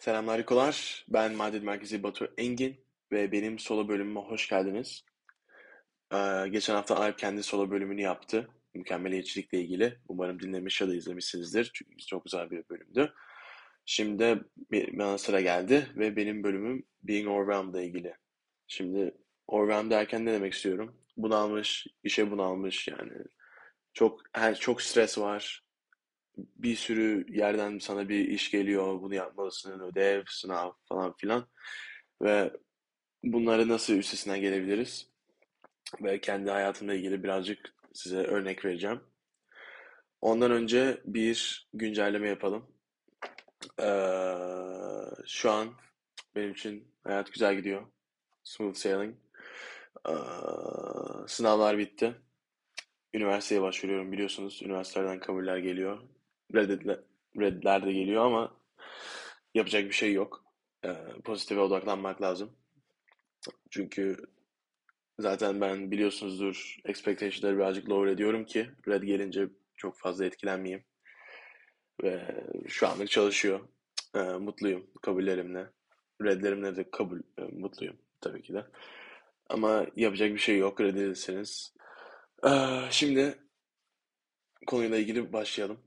Selamlar Rikolar. Ben Madrid Merkezi Batu Engin ve benim solo bölümüme hoş geldiniz. Ee, geçen hafta Alp kendi solo bölümünü yaptı. Mükemmeliyetçilikle ilgili. Umarım dinlemiş ya da izlemişsinizdir. Çünkü çok güzel bir bölümdü. Şimdi bana sıra geldi ve benim bölümüm Being Overwhelmed'la ilgili. Şimdi overwhelmed derken ne demek istiyorum? Bunalmış, işe bunalmış yani. Çok her çok stres var bir sürü yerden sana bir iş geliyor, bunu yapmalısın, ödev, sınav falan filan. Ve bunları nasıl üstesinden gelebiliriz? Ve kendi hayatımla ilgili birazcık size örnek vereceğim. Ondan önce bir güncelleme yapalım. Ee, şu an benim için hayat güzel gidiyor. Smooth sailing. Ee, sınavlar bitti. Üniversiteye başvuruyorum biliyorsunuz. Üniversitelerden kabuller geliyor reddedile, redler de geliyor ama yapacak bir şey yok. Ee, pozitife odaklanmak lazım. Çünkü zaten ben biliyorsunuzdur expectation'ları birazcık lower ediyorum ki red gelince çok fazla etkilenmeyeyim. Ve şu anlık çalışıyor. Ee, mutluyum kabullerimle. Redlerimle de kabul e, mutluyum tabii ki de. Ama yapacak bir şey yok reddedilseniz. Ee, şimdi konuyla ilgili başlayalım.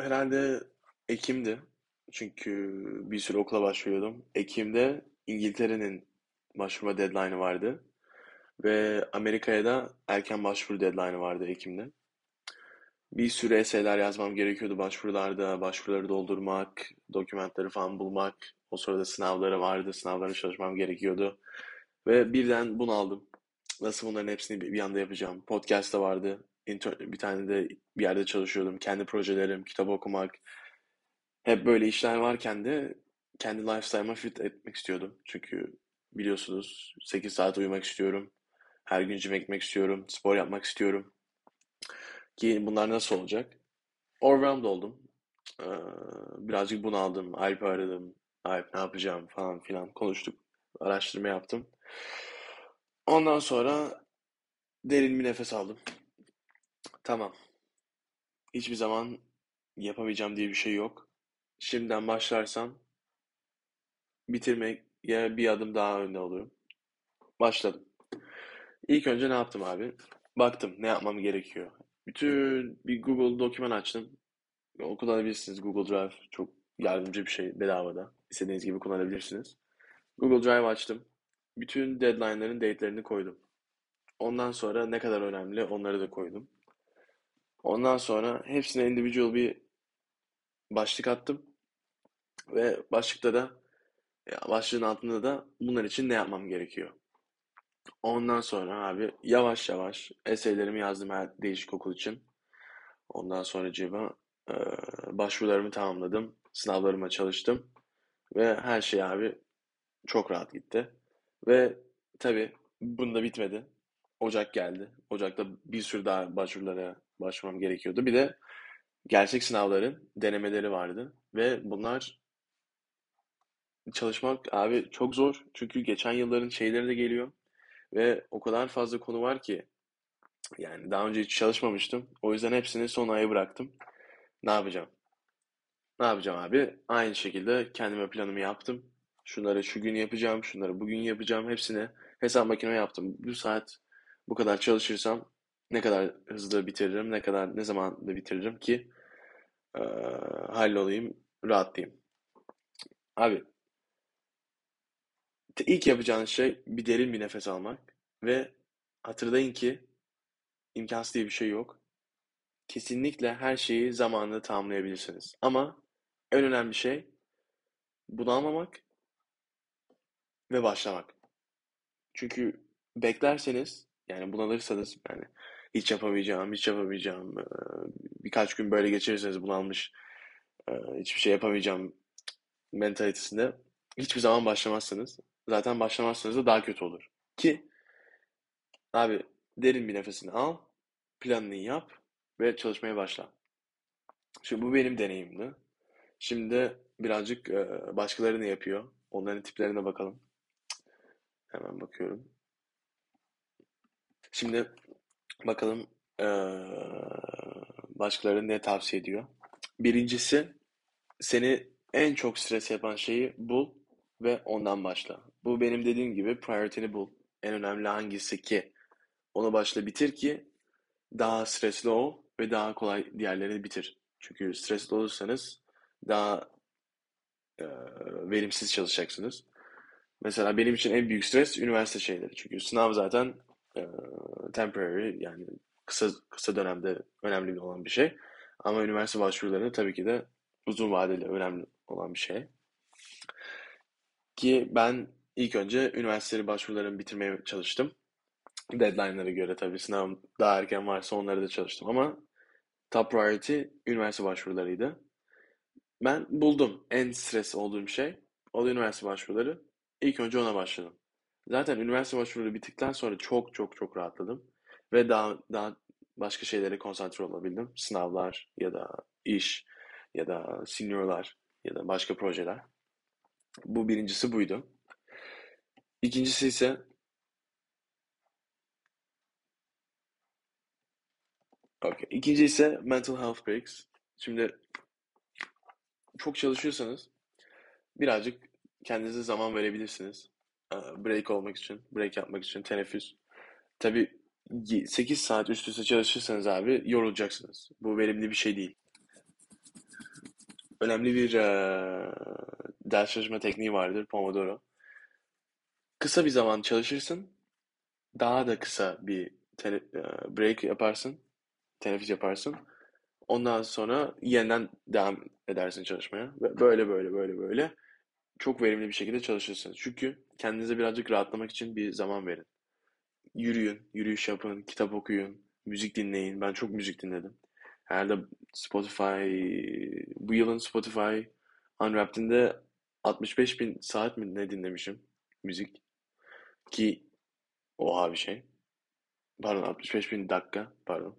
Herhalde Ekim'di. Çünkü bir sürü okula başvuruyordum. Ekim'de İngiltere'nin başvurma deadline'ı vardı. Ve Amerika'ya da erken başvuru deadline'ı vardı Ekim'de. Bir sürü eserler yazmam gerekiyordu başvurularda. Başvuruları doldurmak, dokümanları falan bulmak. O sırada sınavları vardı. Sınavlara çalışmam gerekiyordu. Ve birden bunu aldım. Nasıl bunların hepsini bir anda yapacağım? Podcast da vardı bir tane de bir yerde çalışıyordum. Kendi projelerim, kitap okumak. Hep böyle işler varken de kendi lifestyle'ıma fit etmek istiyordum. Çünkü biliyorsunuz 8 saat uyumak istiyorum. Her gün cime gitmek istiyorum. Spor yapmak istiyorum. Ki bunlar nasıl olacak? Overwhelmed oldum. Birazcık bunaldım. Alp'i aradım. Alp ne yapacağım falan filan konuştuk. Araştırma yaptım. Ondan sonra derin bir nefes aldım. Tamam. Hiçbir zaman yapamayacağım diye bir şey yok. Şimdiden başlarsam bitirmek ya bir adım daha önde olurum. Başladım. İlk önce ne yaptım abi? Baktım ne yapmam gerekiyor. Bütün bir Google doküman açtım. O kullanabilirsiniz. Google Drive çok yardımcı bir şey bedavada. İstediğiniz gibi kullanabilirsiniz. Google Drive açtım. Bütün deadline'ların date'lerini koydum. Ondan sonra ne kadar önemli onları da koydum. Ondan sonra hepsine individual bir başlık attım. Ve başlıkta da başlığın altında da bunlar için ne yapmam gerekiyor. Ondan sonra abi yavaş yavaş eseylerimi yazdım her değişik okul için. Ondan sonra ceba e, başvurularımı tamamladım. Sınavlarıma çalıştım. Ve her şey abi çok rahat gitti. Ve tabii bunda bitmedi. Ocak geldi. Ocakta bir sürü daha başvurulara başvurmam gerekiyordu. Bir de gerçek sınavların denemeleri vardı ve bunlar çalışmak abi çok zor. Çünkü geçen yılların şeyleri de geliyor ve o kadar fazla konu var ki yani daha önce hiç çalışmamıştım. O yüzden hepsini son aya bıraktım. Ne yapacağım? Ne yapacağım abi? Aynı şekilde kendime planımı yaptım. Şunları şu gün yapacağım, şunları bugün yapacağım. Hepsini hesap makineme yaptım. Bu saat bu kadar çalışırsam ne kadar hızlı bitiririm, ne kadar ne zaman da bitiririm ki e, hallolayım, rahatlayayım. Abi ilk yapacağınız şey bir derin bir nefes almak ve hatırlayın ki imkansız diye bir şey yok. Kesinlikle her şeyi zamanında tamamlayabilirsiniz. Ama en önemli şey bunalmamak ve başlamak. Çünkü beklerseniz yani bunalırsanız yani hiç yapamayacağım, hiç yapamayacağım. Birkaç gün böyle geçirirseniz bunalmış, hiçbir şey yapamayacağım mentalitesinde hiçbir zaman başlamazsınız. Zaten başlamazsanız da daha kötü olur. Ki abi derin bir nefesini al, planını yap ve çalışmaya başla. Şimdi bu benim deneyimdi. Şimdi birazcık başkaları ne yapıyor? Onların tiplerine bakalım. Hemen bakıyorum. Şimdi bakalım başkaları ne tavsiye ediyor. Birincisi seni En çok stres yapan şeyi bul ve ondan başla. Bu benim dediğim gibi priority'ni bul. En önemli hangisi ki onu başla bitir ki daha stresli ol ve daha kolay diğerlerini bitir. Çünkü stresli olursanız daha e, verimsiz çalışacaksınız. Mesela benim için en büyük stres üniversite şeyleri. Çünkü sınav zaten e, temporary yani kısa kısa dönemde önemli olan bir şey. Ama üniversite başvuruları tabii ki de uzun vadeli önemli olan bir şey. Ki ben ilk önce üniversite başvurularımı bitirmeye çalıştım. Deadline'lara göre tabii sınav daha erken varsa onları da çalıştım ama top priority üniversite başvurularıydı. Ben buldum en stres olduğum şey. O da üniversite başvuruları. İlk önce ona başladım. Zaten üniversite başvuruları bittikten sonra çok çok çok rahatladım. Ve daha daha başka şeylere konsantre olabildim. Sınavlar ya da iş ya da seniorlar ya da başka projeler. Bu birincisi buydu. İkincisi ise okay. İkinci ise mental health breaks. Şimdi çok çalışıyorsanız birazcık kendinize zaman verebilirsiniz. Ee, break olmak için, break yapmak için, teneffüs. Tabii 8 saat üst üste çalışırsanız abi yorulacaksınız. Bu verimli bir şey değil. Önemli bir e, ders çalışma tekniği vardır, Pomodoro. Kısa bir zaman çalışırsın, daha da kısa bir e, break yaparsın, teneffüs yaparsın. Ondan sonra yeniden devam edersin çalışmaya. Böyle böyle böyle böyle çok verimli bir şekilde çalışırsınız. Çünkü kendinize birazcık rahatlamak için bir zaman verin. Yürüyün, yürüyüş yapın, kitap okuyun, müzik dinleyin. Ben çok müzik dinledim. Herhalde Spotify, bu yılın Spotify Unwrapped'inde 65 bin saat mi ne dinlemişim müzik. Ki oha bir şey. Pardon 65 bin dakika pardon.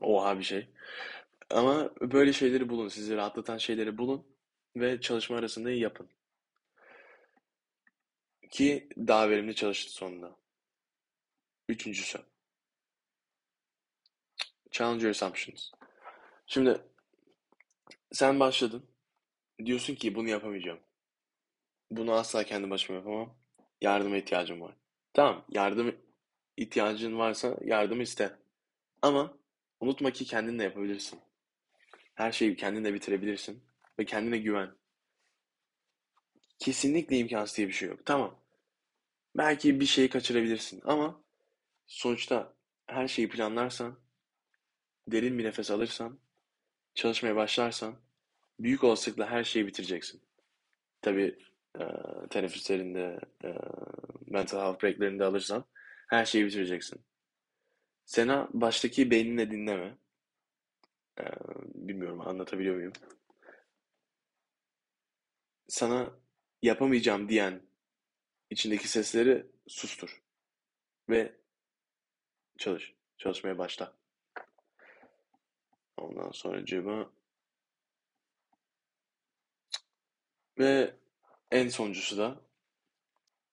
Oha bir şey. Ama böyle şeyleri bulun. Sizi rahatlatan şeyleri bulun ve çalışma arasında yapın. Ki daha verimli çalıştı sonunda. Üçüncüsü. Challenge your assumptions. Şimdi sen başladın. Diyorsun ki bunu yapamayacağım. Bunu asla kendi başıma yapamam. Yardıma ihtiyacım var. Tamam, yardım ihtiyacın varsa yardım iste. Ama unutma ki kendin de yapabilirsin. Her şeyi kendin de bitirebilirsin. Ve kendine güven. Kesinlikle imkansız diye bir şey yok. Tamam. Belki bir şeyi kaçırabilirsin ama sonuçta her şeyi planlarsan, derin bir nefes alırsan, çalışmaya başlarsan büyük olasılıkla her şeyi bitireceksin. Tabii e, teneffüslerinde, e, mental health breaklerinde alırsan her şeyi bitireceksin. Sena baştaki beynine dinleme. E, bilmiyorum anlatabiliyor muyum? Sana yapamayacağım diyen içindeki sesleri sustur. Ve çalış. Çalışmaya başla. Ondan sonra cıma ve en sonuncusu da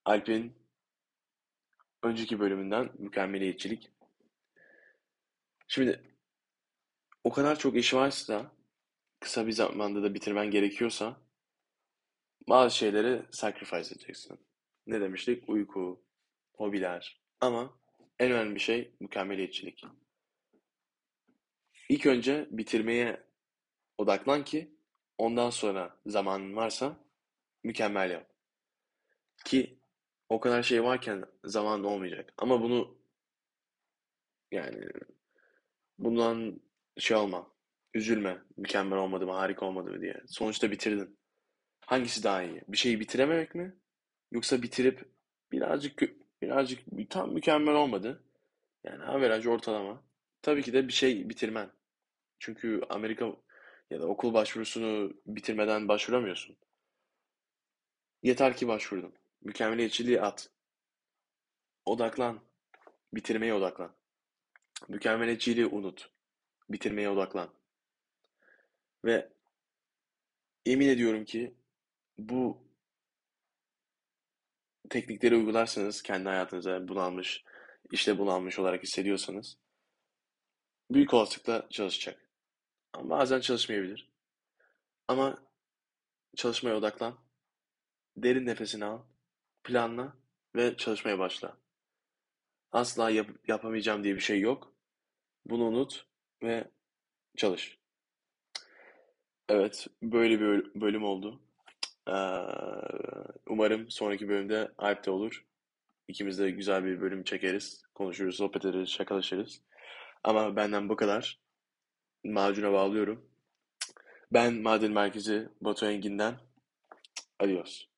Alp'in önceki bölümünden mükemmeliyetçilik. Şimdi o kadar çok iş varsa kısa bir zamanda da bitirmen gerekiyorsa bazı şeyleri sacrifice edeceksin. Ne demiştik? Uyku, hobiler. Ama en önemli şey mükemmeliyetçilik. İlk önce bitirmeye odaklan ki ondan sonra zamanın varsa mükemmel yap. Ki o kadar şey varken zaman olmayacak. Ama bunu yani bundan şey olma. Üzülme. Mükemmel olmadı mı, harika olmadı mı diye. Sonuçta bitirdin. Hangisi daha iyi? Bir şeyi bitirememek mi? Yoksa bitirip birazcık birazcık tam mükemmel olmadı. Yani average ortalama. Tabii ki de bir şey bitirmen. Çünkü Amerika ya da okul başvurusunu bitirmeden başvuramıyorsun. Yeter ki başvurdun. Mükemmeliyetçiliği at. Odaklan. Bitirmeye odaklan. Mükemmeliyetçiliği unut. Bitirmeye odaklan. Ve emin ediyorum ki bu teknikleri uygularsanız kendi hayatınıza bunalmış, işte bunalmış olarak hissediyorsanız büyük olasılıkla çalışacak. Ama bazen çalışmayabilir. Ama çalışmaya odaklan. Derin nefesini al. Planla ve çalışmaya başla. Asla yap yapamayacağım diye bir şey yok. Bunu unut ve çalış. Evet, böyle bir bölüm oldu. Umarım sonraki bölümde Alp de olur. İkimiz de güzel bir bölüm çekeriz. Konuşuruz, sohbet ederiz, şakalaşırız. Ama benden bu kadar. Macuna bağlıyorum. Ben Maden Merkezi Batu Engin'den. Adios.